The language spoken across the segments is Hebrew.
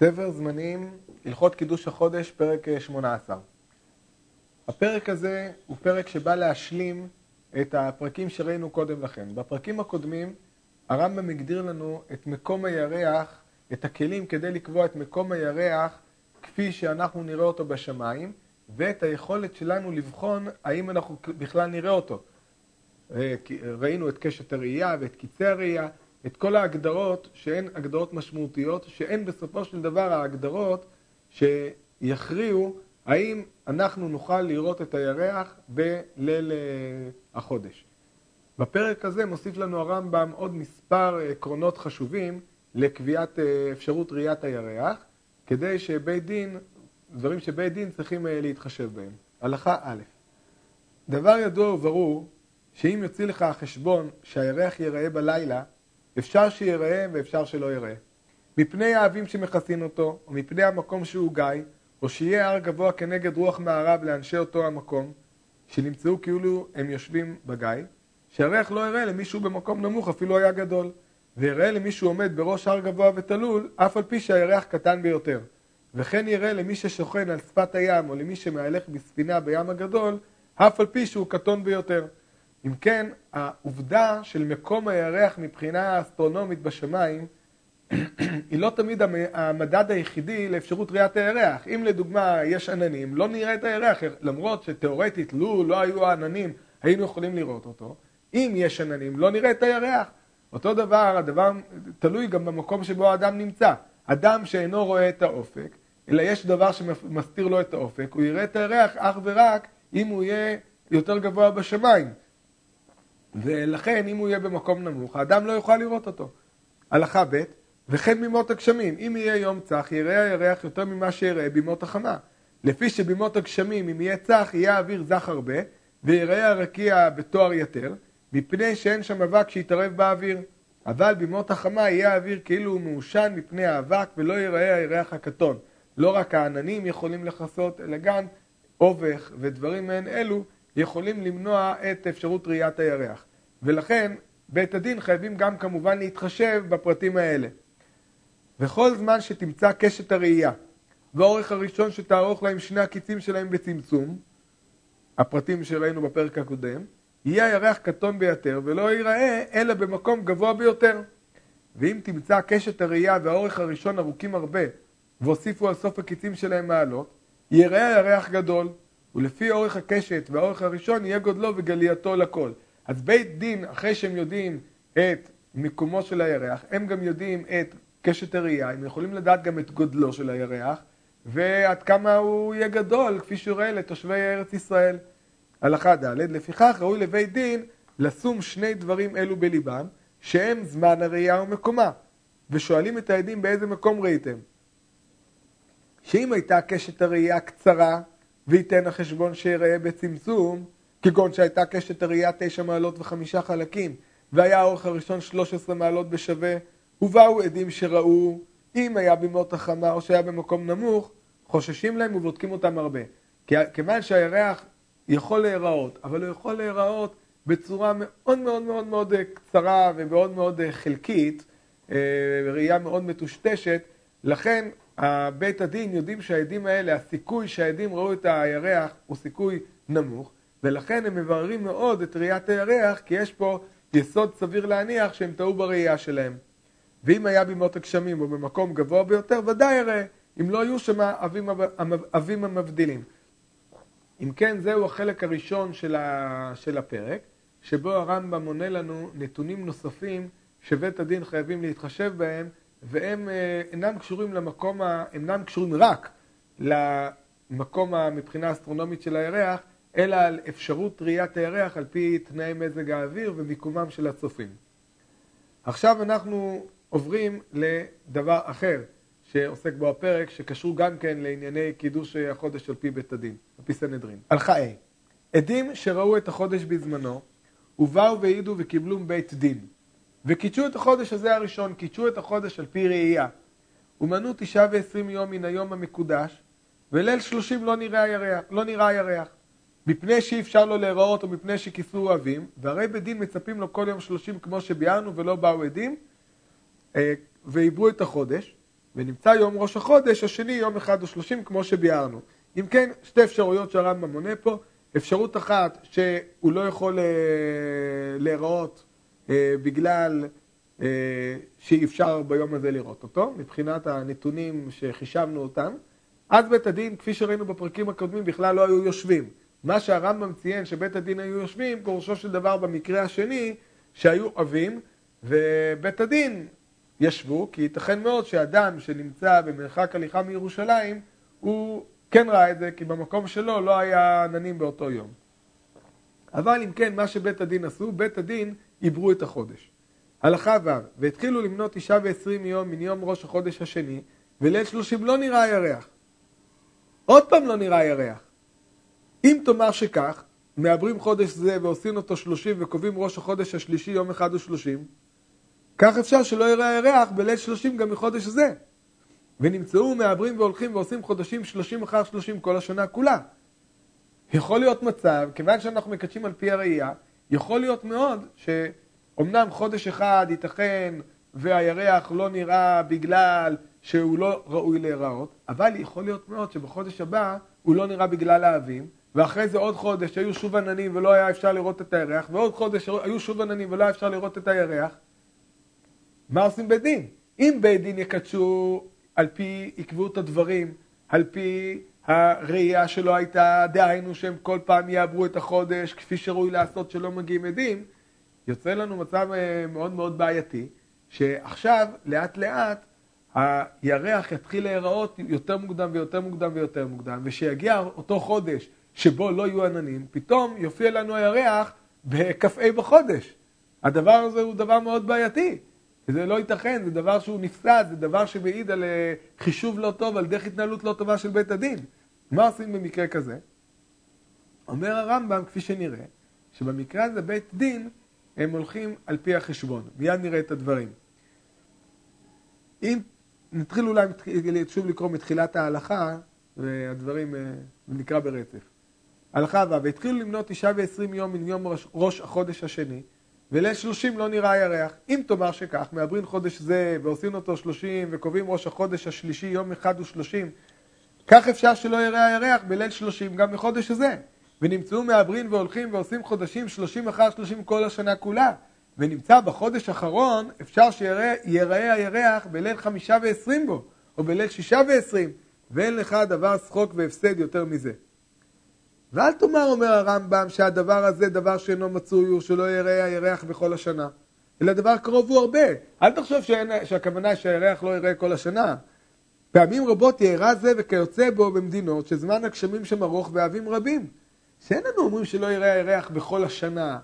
ספר זמנים, הלכות קידוש החודש, פרק 18. הפרק הזה הוא פרק שבא להשלים את הפרקים שראינו קודם לכן. בפרקים הקודמים הרמב"ם הגדיר לנו את מקום הירח, את הכלים כדי לקבוע את מקום הירח כפי שאנחנו נראה אותו בשמיים, ואת היכולת שלנו לבחון האם אנחנו בכלל נראה אותו. אה, ראינו את קשת הראייה ואת קיצי הראייה, את כל ההגדרות שהן הגדרות משמעותיות, שהן בסופו של דבר ההגדרות שיכריעו האם אנחנו נוכל לראות את הירח בליל אה, החודש. בפרק הזה מוסיף לנו הרמב"ם עוד מספר עקרונות חשובים לקביעת אה, אפשרות ראיית הירח, כדי שבית דין, דברים שבית דין צריכים אה, להתחשב בהם. הלכה א', דבר ידוע וברור שאם יוציא לך החשבון שהירח ייראה בלילה, אפשר שיראה ואפשר שלא יראה. מפני האבים שמכסין אותו, או מפני המקום שהוא גיא, או שיהיה הר גבוה כנגד רוח מערב לאנשי אותו המקום, שנמצאו כאילו הם יושבים בגיא, שהריח לא יראה למישהו במקום נמוך אפילו היה גדול, ויראה למישהו עומד בראש הר גבוה ותלול, אף על פי שהירח קטן ביותר. וכן יראה למי ששוכן על שפת הים, או למי שמהלך בספינה בים הגדול, אף על פי שהוא קטון ביותר. אם כן, העובדה של מקום הירח מבחינה אסטרונומית בשמיים היא לא תמיד המדד היחידי לאפשרות ראיית הירח. אם לדוגמה יש עננים, לא נראה את הירח, למרות שתאורטית לו לא היו העננים, היינו יכולים לראות אותו. אם יש עננים, לא נראה את הירח. אותו דבר, הדבר תלוי גם במקום שבו האדם נמצא. אדם שאינו רואה את האופק, אלא יש דבר שמסתיר לו את האופק, הוא יראה את הירח אך ורק אם הוא יהיה יותר גבוה בשמיים. ולכן אם הוא יהיה במקום נמוך, האדם לא יוכל לראות אותו. הלכה ב' וכן בימות הגשמים, אם יהיה יום צח, יראה הירח יותר ממה שיראה בימות החמה. לפי שבימות הגשמים, אם יהיה צח, יהיה האוויר זך הרבה, ויראה הרקיע בתואר יתר, מפני שאין שם אבק שיתערב באוויר. אבל בימות החמה יהיה האוויר כאילו הוא מעושן מפני האבק, ולא ייראה הירח הקטון. לא רק העננים יכולים לכסות, אלא גם אובך ודברים מעין אלו יכולים למנוע את אפשרות ראיית הירח. ולכן בית הדין חייבים גם כמובן להתחשב בפרטים האלה. וכל זמן שתמצא קשת הראייה והאורך הראשון שתערוך להם שני הקיצים שלהם בצמצום, הפרטים שראינו בפרק הקודם, יהיה הירח קטון ביותר ולא ייראה אלא במקום גבוה ביותר. ואם תמצא קשת הראייה והאורך הראשון ארוכים הרבה והוסיפו על סוף הקיצים שלהם מעלות, יראה הירח גדול, ולפי אורך הקשת והאורך הראשון יהיה גודלו וגלייתו לכל. אז בית דין, אחרי שהם יודעים את מיקומו של הירח, הם גם יודעים את קשת הראייה, הם יכולים לדעת גם את גודלו של הירח, ועד כמה הוא יהיה גדול, כפי שהוא רואה לתושבי ארץ ישראל. הלכה ד', לפיכך ראוי לבית דין לשום שני דברים אלו בליבם, שהם זמן הראייה ומקומה, ושואלים את העדים באיזה מקום ראיתם. שאם הייתה קשת הראייה קצרה, וייתן החשבון שיראה בצמצום, כגון שהייתה קשת הראייה תשע מעלות וחמישה חלקים, והיה האורך הראשון שלוש עשרה מעלות בשווה, ובאו עדים שראו, אם היה בימות החמה או שהיה במקום נמוך, חוששים להם ובודקים אותם הרבה. כיוון שהירח יכול להיראות, אבל הוא יכול להיראות בצורה מאוד מאוד מאוד מאוד קצרה ומאוד מאוד חלקית, אה, ראייה מאוד מטושטשת, לכן בית הדין יודעים שהעדים האלה, הסיכוי שהעדים ראו את הירח הוא סיכוי נמוך, ולכן הם מבררים מאוד את ראיית הירח, כי יש פה יסוד סביר להניח שהם טעו בראייה שלהם. ואם היה בימות הגשמים או במקום גבוה ביותר, ודאי יראה, אם לא היו שם אבים, אבים המבדילים. אם כן, זהו החלק הראשון של, ה, של הפרק, שבו הרמב"ם מונה לנו נתונים נוספים שבית הדין חייבים להתחשב בהם, והם אה, אינם קשורים למקום, אינם קשורים רק למקום מבחינה אסטרונומית של הירח, אלא על אפשרות ראיית הירח על פי תנאי מזג האוויר ומיקומם של הצופים. עכשיו אנחנו עוברים לדבר אחר שעוסק בו הפרק, שקשור גם כן לענייני קידוש החודש על פי בית הדין, על פי סנהדרין. הלכה A עדים שראו את החודש בזמנו, ובאו והעידו וקיבלו בית דין. וקידשו את החודש הזה הראשון, קידשו את החודש על פי ראייה. ומנו תשעה ועשרים יום מן היום המקודש, וליל שלושים לא נראה הירח, לא נראה הירח. מפני שאי אפשר לו להיראות ומפני שכיסו אוהבים, והרי בדין מצפים לו כל יום שלושים כמו שביארנו ולא באו עדים, אה, ועיברו את החודש, ונמצא יום ראש החודש, השני יום אחד ושלושים, כמו שביארנו. אם כן, שתי אפשרויות שהרמב"ם מונה פה. אפשרות אחת, שהוא לא יכול אה, להיראות אה, בגלל שאי אפשר ביום הזה לראות אותו, מבחינת הנתונים שחישבנו אותם. אז בית הדין, כפי שראינו בפרקים הקודמים, בכלל לא היו יושבים. מה שהרמב"ם ציין שבית הדין היו יושבים, פירושו של דבר במקרה השני, שהיו עבים, ובית הדין ישבו, כי ייתכן מאוד שאדם שנמצא במרחק הליכה מירושלים, הוא כן ראה את זה, כי במקום שלו לא היה עננים באותו יום. אבל אם כן, מה שבית הדין עשו, בית הדין עברו את החודש. הלכה ו' והתחילו למנות תשעה ועשרים יום מן יום ראש החודש השני, וליל שלושים לא נראה הירח. עוד פעם לא נראה הירח. אם תאמר שכך, מעברים חודש זה ועושים אותו שלושים וקובעים ראש החודש השלישי יום אחד ושלושים, כך אפשר שלא יראה הירח בליל שלושים גם מחודש זה. ונמצאו מעברים והולכים ועושים חודשים שלושים אחר שלושים כל השנה כולה. יכול להיות מצב, כיוון שאנחנו מקדשים על פי הראייה, יכול להיות מאוד שאומנם חודש אחד ייתכן והירח לא נראה בגלל שהוא לא ראוי להיראות, אבל יכול להיות מאוד שבחודש הבא הוא לא נראה בגלל האבים, ואחרי זה עוד חודש היו שוב עננים ולא היה אפשר לראות את הירח, ועוד חודש היו שוב עננים ולא היה אפשר לראות את הירח. מה עושים בית דין? אם בית דין יקדשו על פי עקבות הדברים, על פי הראייה שלו הייתה, דהיינו שהם כל פעם יעברו את החודש כפי שראוי לעשות שלא מגיעים עדים, יוצא לנו מצב אה, מאוד מאוד בעייתי, שעכשיו לאט לאט הירח יתחיל להיראות יותר מוקדם ויותר מוקדם ויותר מוקדם, ושיגיע אותו חודש שבו לא יהיו עננים, פתאום יופיע לנו הירח בכ"ה בחודש. הדבר הזה הוא דבר מאוד בעייתי. זה לא ייתכן, זה דבר שהוא נפסד, זה דבר שמעיד על אה, חישוב לא טוב, על דרך התנהלות לא טובה של בית הדין. מה עושים במקרה כזה? אומר הרמב"ם, כפי שנראה, שבמקרה הזה בית דין, הם הולכים על פי החשבון. מיד נראה את הדברים. אם נתחיל אולי שוב לקרוא מתחילת ההלכה, והדברים אה, נקרא ברצף. הלכה ו' והתחילו למנות תשעה ועשרים יום מן יום ראש החודש השני, וליל שלושים לא נראה הירח. אם תאמר שכך, מעברין חודש זה ועושים אותו שלושים וקובעים ראש החודש השלישי יום אחד ושלושים, כך אפשר שלא יראה הירח בליל שלושים גם בחודש הזה. ונמצאו מעברין והולכים ועושים חודשים שלושים אחר שלושים כל השנה כולה. ונמצא בחודש האחרון, אפשר שיראה הירח בליל חמישה ועשרים בו, או בליל שישה ועשרים, ואין לך דבר שחוק והפסד יותר מזה. ואל תאמר, אומר הרמב"ם, שהדבר הזה דבר שאינו מצוי הוא שלא יראה הירח בכל השנה. אלא דבר קרוב הוא הרבה. אל תחשוב שאין, שהכוונה היא שהירח לא יראה כל השנה. פעמים רבות יארע זה וכיוצא בו במדינות שזמן הגשמים שם ארוך ואבים רבים. שאין לנו אומרים שלא יראה הירח בכל השנה,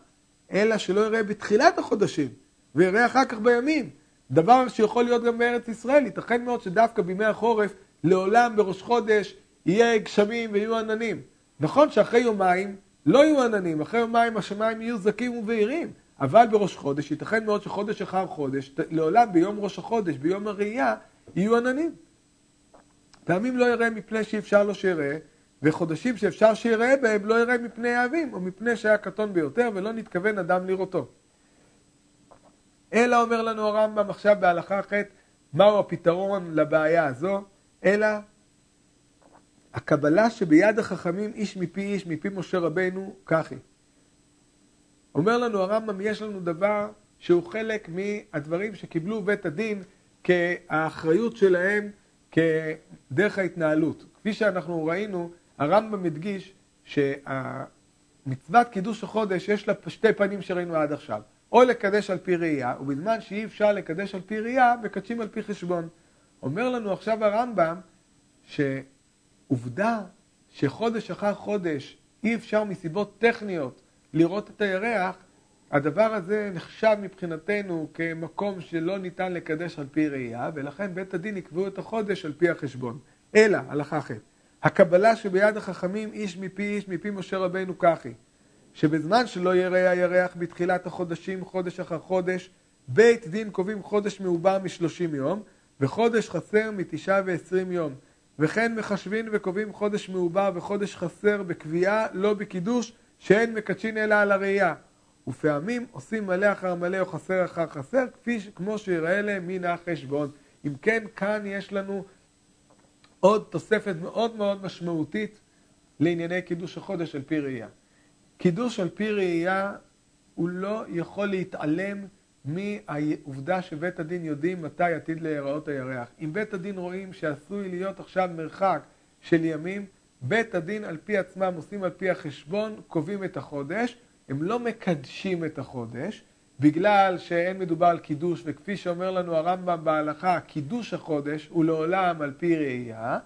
אלא שלא יראה בתחילת החודשים, ויראה אחר כך בימים. דבר שיכול להיות גם בארץ ישראל, ייתכן מאוד שדווקא בימי החורף, לעולם בראש חודש יהיה גשמים ויהיו עננים. נכון שאחרי יומיים לא יהיו עננים, אחרי יומיים השמיים יהיו זקים ובהירים, אבל בראש חודש, ייתכן מאוד שחודש אחר חודש, לעולם ביום ראש החודש, ביום הראייה, יהיו עננים. פעמים לא יראה מפני שאי אפשר לו שיראה, וחודשים שאפשר שיראה בהם לא יראה מפני האבים, או מפני שהיה קטון ביותר ולא נתכוון אדם לראותו. אלא אומר לנו הרמב"ם עכשיו בהלכה ח' מהו הפתרון לבעיה הזו, אלא הקבלה שביד החכמים איש מפי איש, מפי משה רבנו, כך היא. אומר לנו הרמב"ם, יש לנו דבר שהוא חלק מהדברים שקיבלו בית הדין כאחריות שלהם כדרך ההתנהלות. כפי שאנחנו ראינו, הרמב"ם הדגיש שהמצוות קידוש החודש יש לה שתי פנים שראינו עד עכשיו. או לקדש על פי ראייה, ובזמן שאי אפשר לקדש על פי ראייה, מקדשים על פי חשבון. אומר לנו עכשיו הרמב"ם, ש... עובדה שחודש אחר חודש אי אפשר מסיבות טכניות לראות את הירח, הדבר הזה נחשב מבחינתנו כמקום שלא ניתן לקדש על פי ראייה, ולכן בית הדין יקבעו את החודש על פי החשבון. אלא, הלכה אחרת, הקבלה שביד החכמים איש מפי איש מפי משה רבנו כך היא, שבזמן שלא יראה הירח בתחילת החודשים, חודש אחר חודש, בית דין קובעים חודש מעובר משלושים יום, וחודש חסר מתשעה ועשרים יום. וכן מחשבים וקובעים חודש מעובר וחודש חסר בקביעה, לא בקידוש, שאין מקדשין אלא על הראייה. ופעמים עושים מלא אחר מלא או חסר אחר חסר, כפי כמו שיראה להם מן החשבון. אם כן, כאן יש לנו עוד תוספת מאוד מאוד משמעותית לענייני קידוש החודש על פי ראייה. קידוש על פי ראייה הוא לא יכול להתעלם מהעובדה שבית הדין יודעים מתי עתיד להיראות הירח. אם בית הדין רואים שעשוי להיות עכשיו מרחק של ימים, בית הדין על פי עצמם עושים על פי החשבון, קובעים את החודש, הם לא מקדשים את החודש, בגלל שאין מדובר על קידוש, וכפי שאומר לנו הרמב"ם בהלכה, קידוש החודש הוא לעולם על פי ראייה,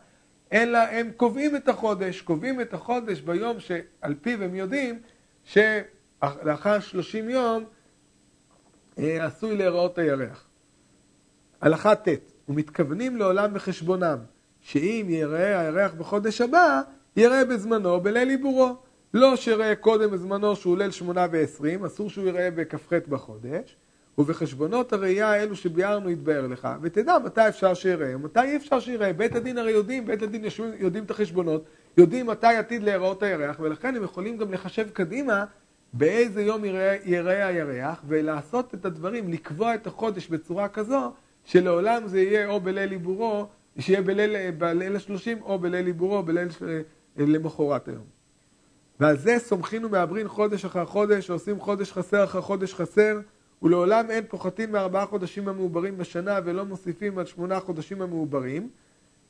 אלא הם קובעים את החודש, קובעים את החודש ביום שעל פיו הם יודעים שלאחר 30 יום עשוי להיראות הירח. הלכה ט' ומתכוונים לעולם בחשבונם, שאם יראה הירח בחודש הבא, יראה בזמנו בליל עיבורו. לא שיראה קודם בזמנו שהוא ליל שמונה ועשרים, אסור שהוא יראה בכ"ח בחודש, ובחשבונות הראייה האלו שביארנו יתבהר לך, ותדע מתי אפשר שיראה ומתי אי אפשר שיראה. בית הדין הרי יודעים, בית הדין יודעים את החשבונות, יודעים מתי עתיד להיראות הירח, ולכן הם יכולים גם לחשב קדימה באיזה יום יראה, הירח, ולעשות את הדברים, לקבוע את החודש בצורה כזו, שלעולם זה יהיה או בליל עיבורו, שיהיה בליל, בליל השלושים, או בליל עיבורו, בליל למחרת היום. ועל זה סומכין ומעברין חודש אחר חודש, עושים חודש חסר אחר חודש חסר, ולעולם אין פוחתים מארבעה חודשים המעוברים בשנה ולא מוסיפים על שמונה חודשים המעוברים,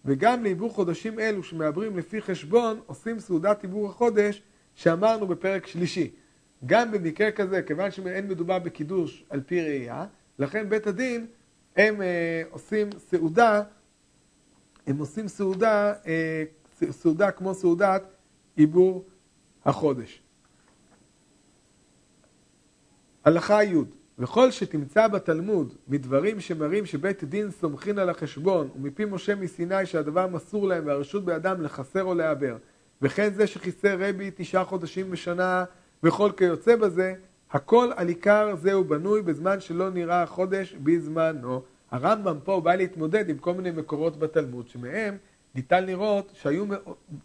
וגם לעיבור חודשים אלו שמעברים לפי חשבון, עושים סעודת עיבור החודש שאמרנו בפרק שלישי. גם במקרה כזה, כיוון שאין מדובר בקידוש על פי ראייה, לכן בית הדין הם אה, עושים סעודה, הם עושים סעודה, אה, סעודה כמו סעודת עיבור החודש. הלכה י' וכל שתמצא בתלמוד מדברים שמראים שבית דין סומכין על החשבון ומפי משה מסיני שהדבר מסור להם והרשות בידם לחסר או לעבר וכן זה שחיסר רבי תשעה חודשים בשנה וכל כיוצא בזה הכל על עיקר זהו בנוי בזמן שלא נראה החודש בזמנו. הרמב"ם פה בא להתמודד עם כל מיני מקורות בתלמוד שמהם ניתן לראות שהיו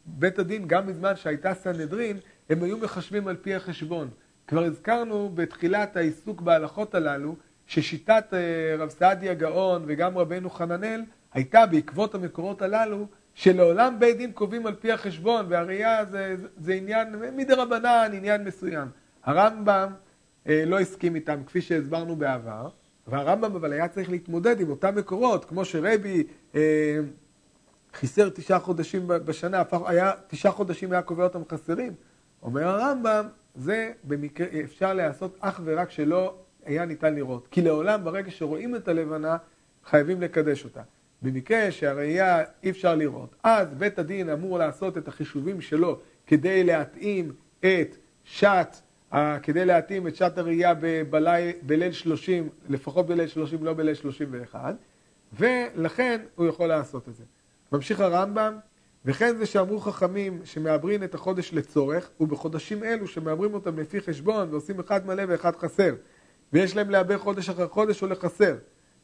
בית הדין גם בזמן שהייתה סנהדרין הם היו מחשבים על פי החשבון. כבר הזכרנו בתחילת העיסוק בהלכות הללו, ששיטת אה, רב סעדיה גאון וגם רבנו חננאל הייתה בעקבות המקורות הללו, שלעולם בית דין קובעים על פי החשבון, והראייה זה, זה עניין מדי רבנן, עניין מסוים. הרמב"ם אה, לא הסכים איתם, כפי שהסברנו בעבר, והרמב"ם אבל היה צריך להתמודד עם אותם מקורות, כמו שרבי אה, חיסר תשעה חודשים בשנה, היה, תשעה חודשים היה קובע אותם חסרים. אומר הרמב"ם, זה במקרה, אפשר לעשות אך ורק שלא היה ניתן לראות. כי לעולם ברגע שרואים את הלבנה, חייבים לקדש אותה. במקרה שהראייה אי אפשר לראות, אז בית הדין אמור לעשות את החישובים שלו כדי להתאים את שעת, כדי להתאים את שעת הראייה בליל, בליל 30, לפחות בליל 30, לא בליל 31, ולכן הוא יכול לעשות את זה. ממשיך הרמב"ם, וכן זה שאמרו חכמים שמעברים את החודש לצורך, ובחודשים אלו שמעברים אותם לפי חשבון ועושים אחד מלא ואחד חסר, ויש להם לעבר חודש אחר חודש או לחסר.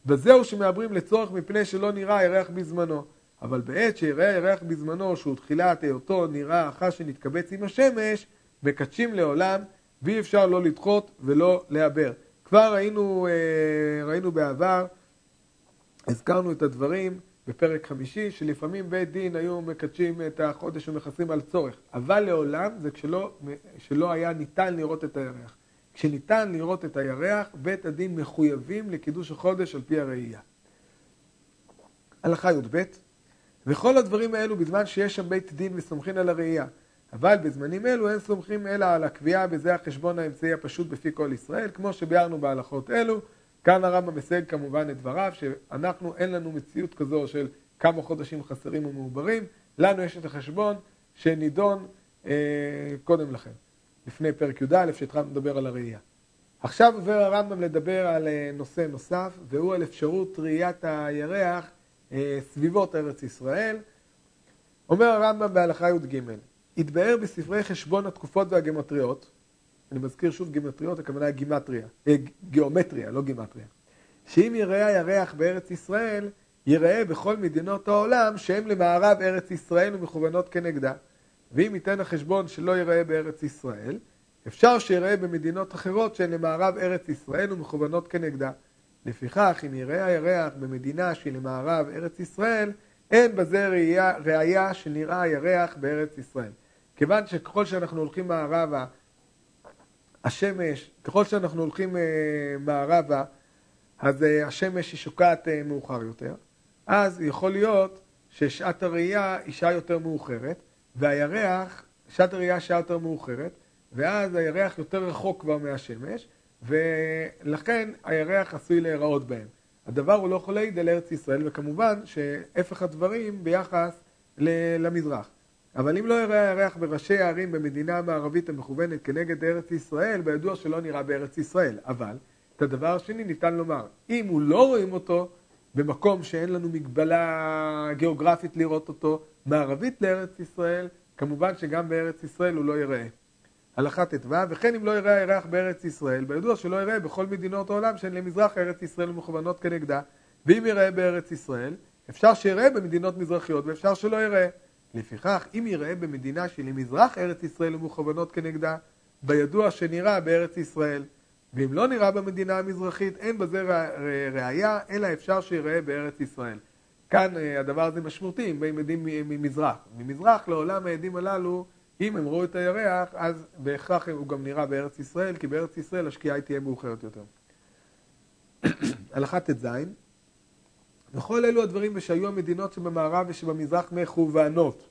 וזהו שמעברים לצורך מפני שלא נראה הירח בזמנו. אבל בעת שיראה הירח בזמנו, שהוא תחילת היותו נראה אחר שנתקבץ עם השמש, מקדשים לעולם, ואי אפשר לא לדחות ולא לעבר. כבר ראינו, אה, ראינו בעבר, הזכרנו את הדברים, בפרק חמישי, שלפעמים בית דין היו מקדשים את החודש ומכסים על צורך, אבל לעולם זה כשלא שלא היה ניתן לראות את הירח. כשניתן לראות את הירח, בית הדין מחויבים לקידוש החודש על פי הראייה. הלכה י"ב וכל הדברים האלו בזמן שיש שם בית דין וסומכים על הראייה. אבל בזמנים אלו אין סומכים אלא על הקביעה בזה החשבון האמצעי הפשוט בפי כל ישראל, כמו שביארנו בהלכות אלו. כאן הרמב"ם מסייג כמובן את דבריו, שאנחנו אין לנו מציאות כזו של כמה חודשים חסרים ומעוברים, לנו יש את החשבון שנידון אה, קודם לכן, לפני פרק י"א, שהתחלנו לדבר על הראייה. עכשיו עובר הרמב"ם לדבר על אה, נושא נוסף, והוא על אפשרות ראיית הירח אה, סביבות ארץ ישראל. אומר הרמב"ם בהלכה י"ג, התבאר בספרי חשבון התקופות והגמטריות, אני מזכיר שוב גימטריות, הכוונה היא גימטריה, אה, גיאומטריה, לא גימטריה. שאם יראה הירח בארץ ישראל, יראה בכל מדינות העולם שהן למערב ארץ ישראל ומכוונות כנגדה. ואם ייתן החשבון שלא יראה בארץ ישראל, אפשר שיראה במדינות אחרות שהן למערב ארץ ישראל ומכוונות כנגדה. לפיכך, אם יראה הירח במדינה שהיא למערב ארץ ישראל, אין בזה ראייה, ראייה שנראה הירח בארץ ישראל. כיוון שככל שאנחנו הולכים מערבה, השמש, ככל שאנחנו הולכים אה, מערבה, אז אה, השמש היא שוקעת אה, מאוחר יותר, אז יכול להיות ששעת הראייה היא שעה יותר מאוחרת, והירח, שעת הראייה שעה יותר מאוחרת, ואז הירח יותר רחוק כבר מהשמש, ולכן הירח עשוי להיראות בהם. הדבר הוא לא יכול להעיד על ארץ ישראל, וכמובן שהפך הדברים ביחס למזרח. אבל אם לא יראה הירח בראשי הערים במדינה המערבית המכוונת כנגד ארץ ישראל, בידוע שלא נראה בארץ ישראל. אבל, את הדבר השני ניתן לומר, אם הוא לא רואים אותו במקום שאין לנו מגבלה גיאוגרפית לראות אותו, מערבית לארץ ישראל, כמובן שגם בארץ ישראל הוא לא יראה. הלכה ט"ו, וכן אם לא יראה הירח בארץ ישראל, בידוע שלא יראה בכל מדינות העולם שהן למזרח ארץ ישראל ומכוונות כנגדה, ואם יראה בארץ ישראל, אפשר שיראה במדינות מזרחיות ואפשר שלא יראה. לפיכך, אם יראה במדינה שהיא למזרח ארץ ישראל ומכוונות כנגדה, בידוע שנראה בארץ ישראל. ואם לא נראה במדינה המזרחית, אין בזה ראייה, אלא אפשר שיראה בארץ ישראל. כאן אה, הדבר הזה משמעותי, אם באים עדים ממזרח. ממזרח לעולם העדים הללו אם הם ראו את הירח, אז בהכרח הוא גם נראה בארץ ישראל, כי בארץ ישראל השקיעה תהיה מאוחרת יותר. הלכה ט"ז וכל אלו הדברים ושהיו המדינות שבמערב ושבמזרח מכוונות.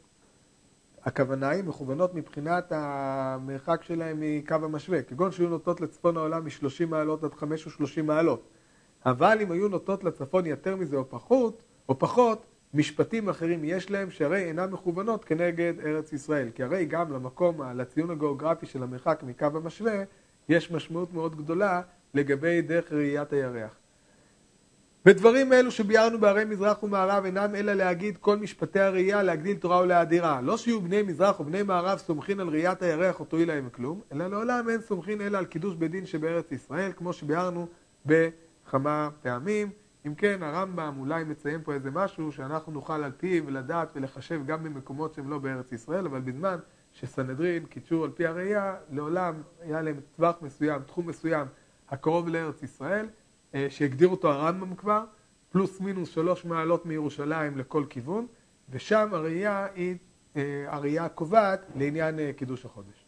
הכוונה היא מכוונות מבחינת המרחק שלהם מקו המשווה, כגון שהיו נוטות לצפון העולם מ-30 מעלות עד 5 או 30 מעלות. אבל אם היו נוטות לצפון יותר מזה או פחות, או פחות, משפטים אחרים יש להם שהרי אינם מכוונות כנגד ארץ ישראל. כי הרי גם למקום, לציון הגיאוגרפי של המרחק מקו המשווה, יש משמעות מאוד גדולה לגבי דרך ראיית הירח. בדברים אלו שביארנו בערי מזרח ומערב אינם אלא להגיד כל משפטי הראייה להגדיל תורה ולהדירה. לא שיהיו בני מזרח ובני מערב סומכין על ראיית הירח או תועיל להם כלום, אלא לעולם אין סומכין אלא על קידוש בית דין שבארץ ישראל, כמו שביארנו בכמה פעמים. אם כן, הרמב"ם אולי מציין פה איזה משהו שאנחנו נוכל על פיו לדעת ולחשב גם במקומות שהם לא בארץ ישראל, אבל בזמן שסנהדרין קידשו על פי הראייה, לעולם היה להם טווח מסוים, תחום מסוים, הקרוב לארץ ישראל, אה, שהגדיר אותו הרמב"ם כבר, פלוס מינוס שלוש מעלות מירושלים לכל כיוון, ושם הראייה היא אה, הראייה הקובעת לעניין אה, קידוש החודש.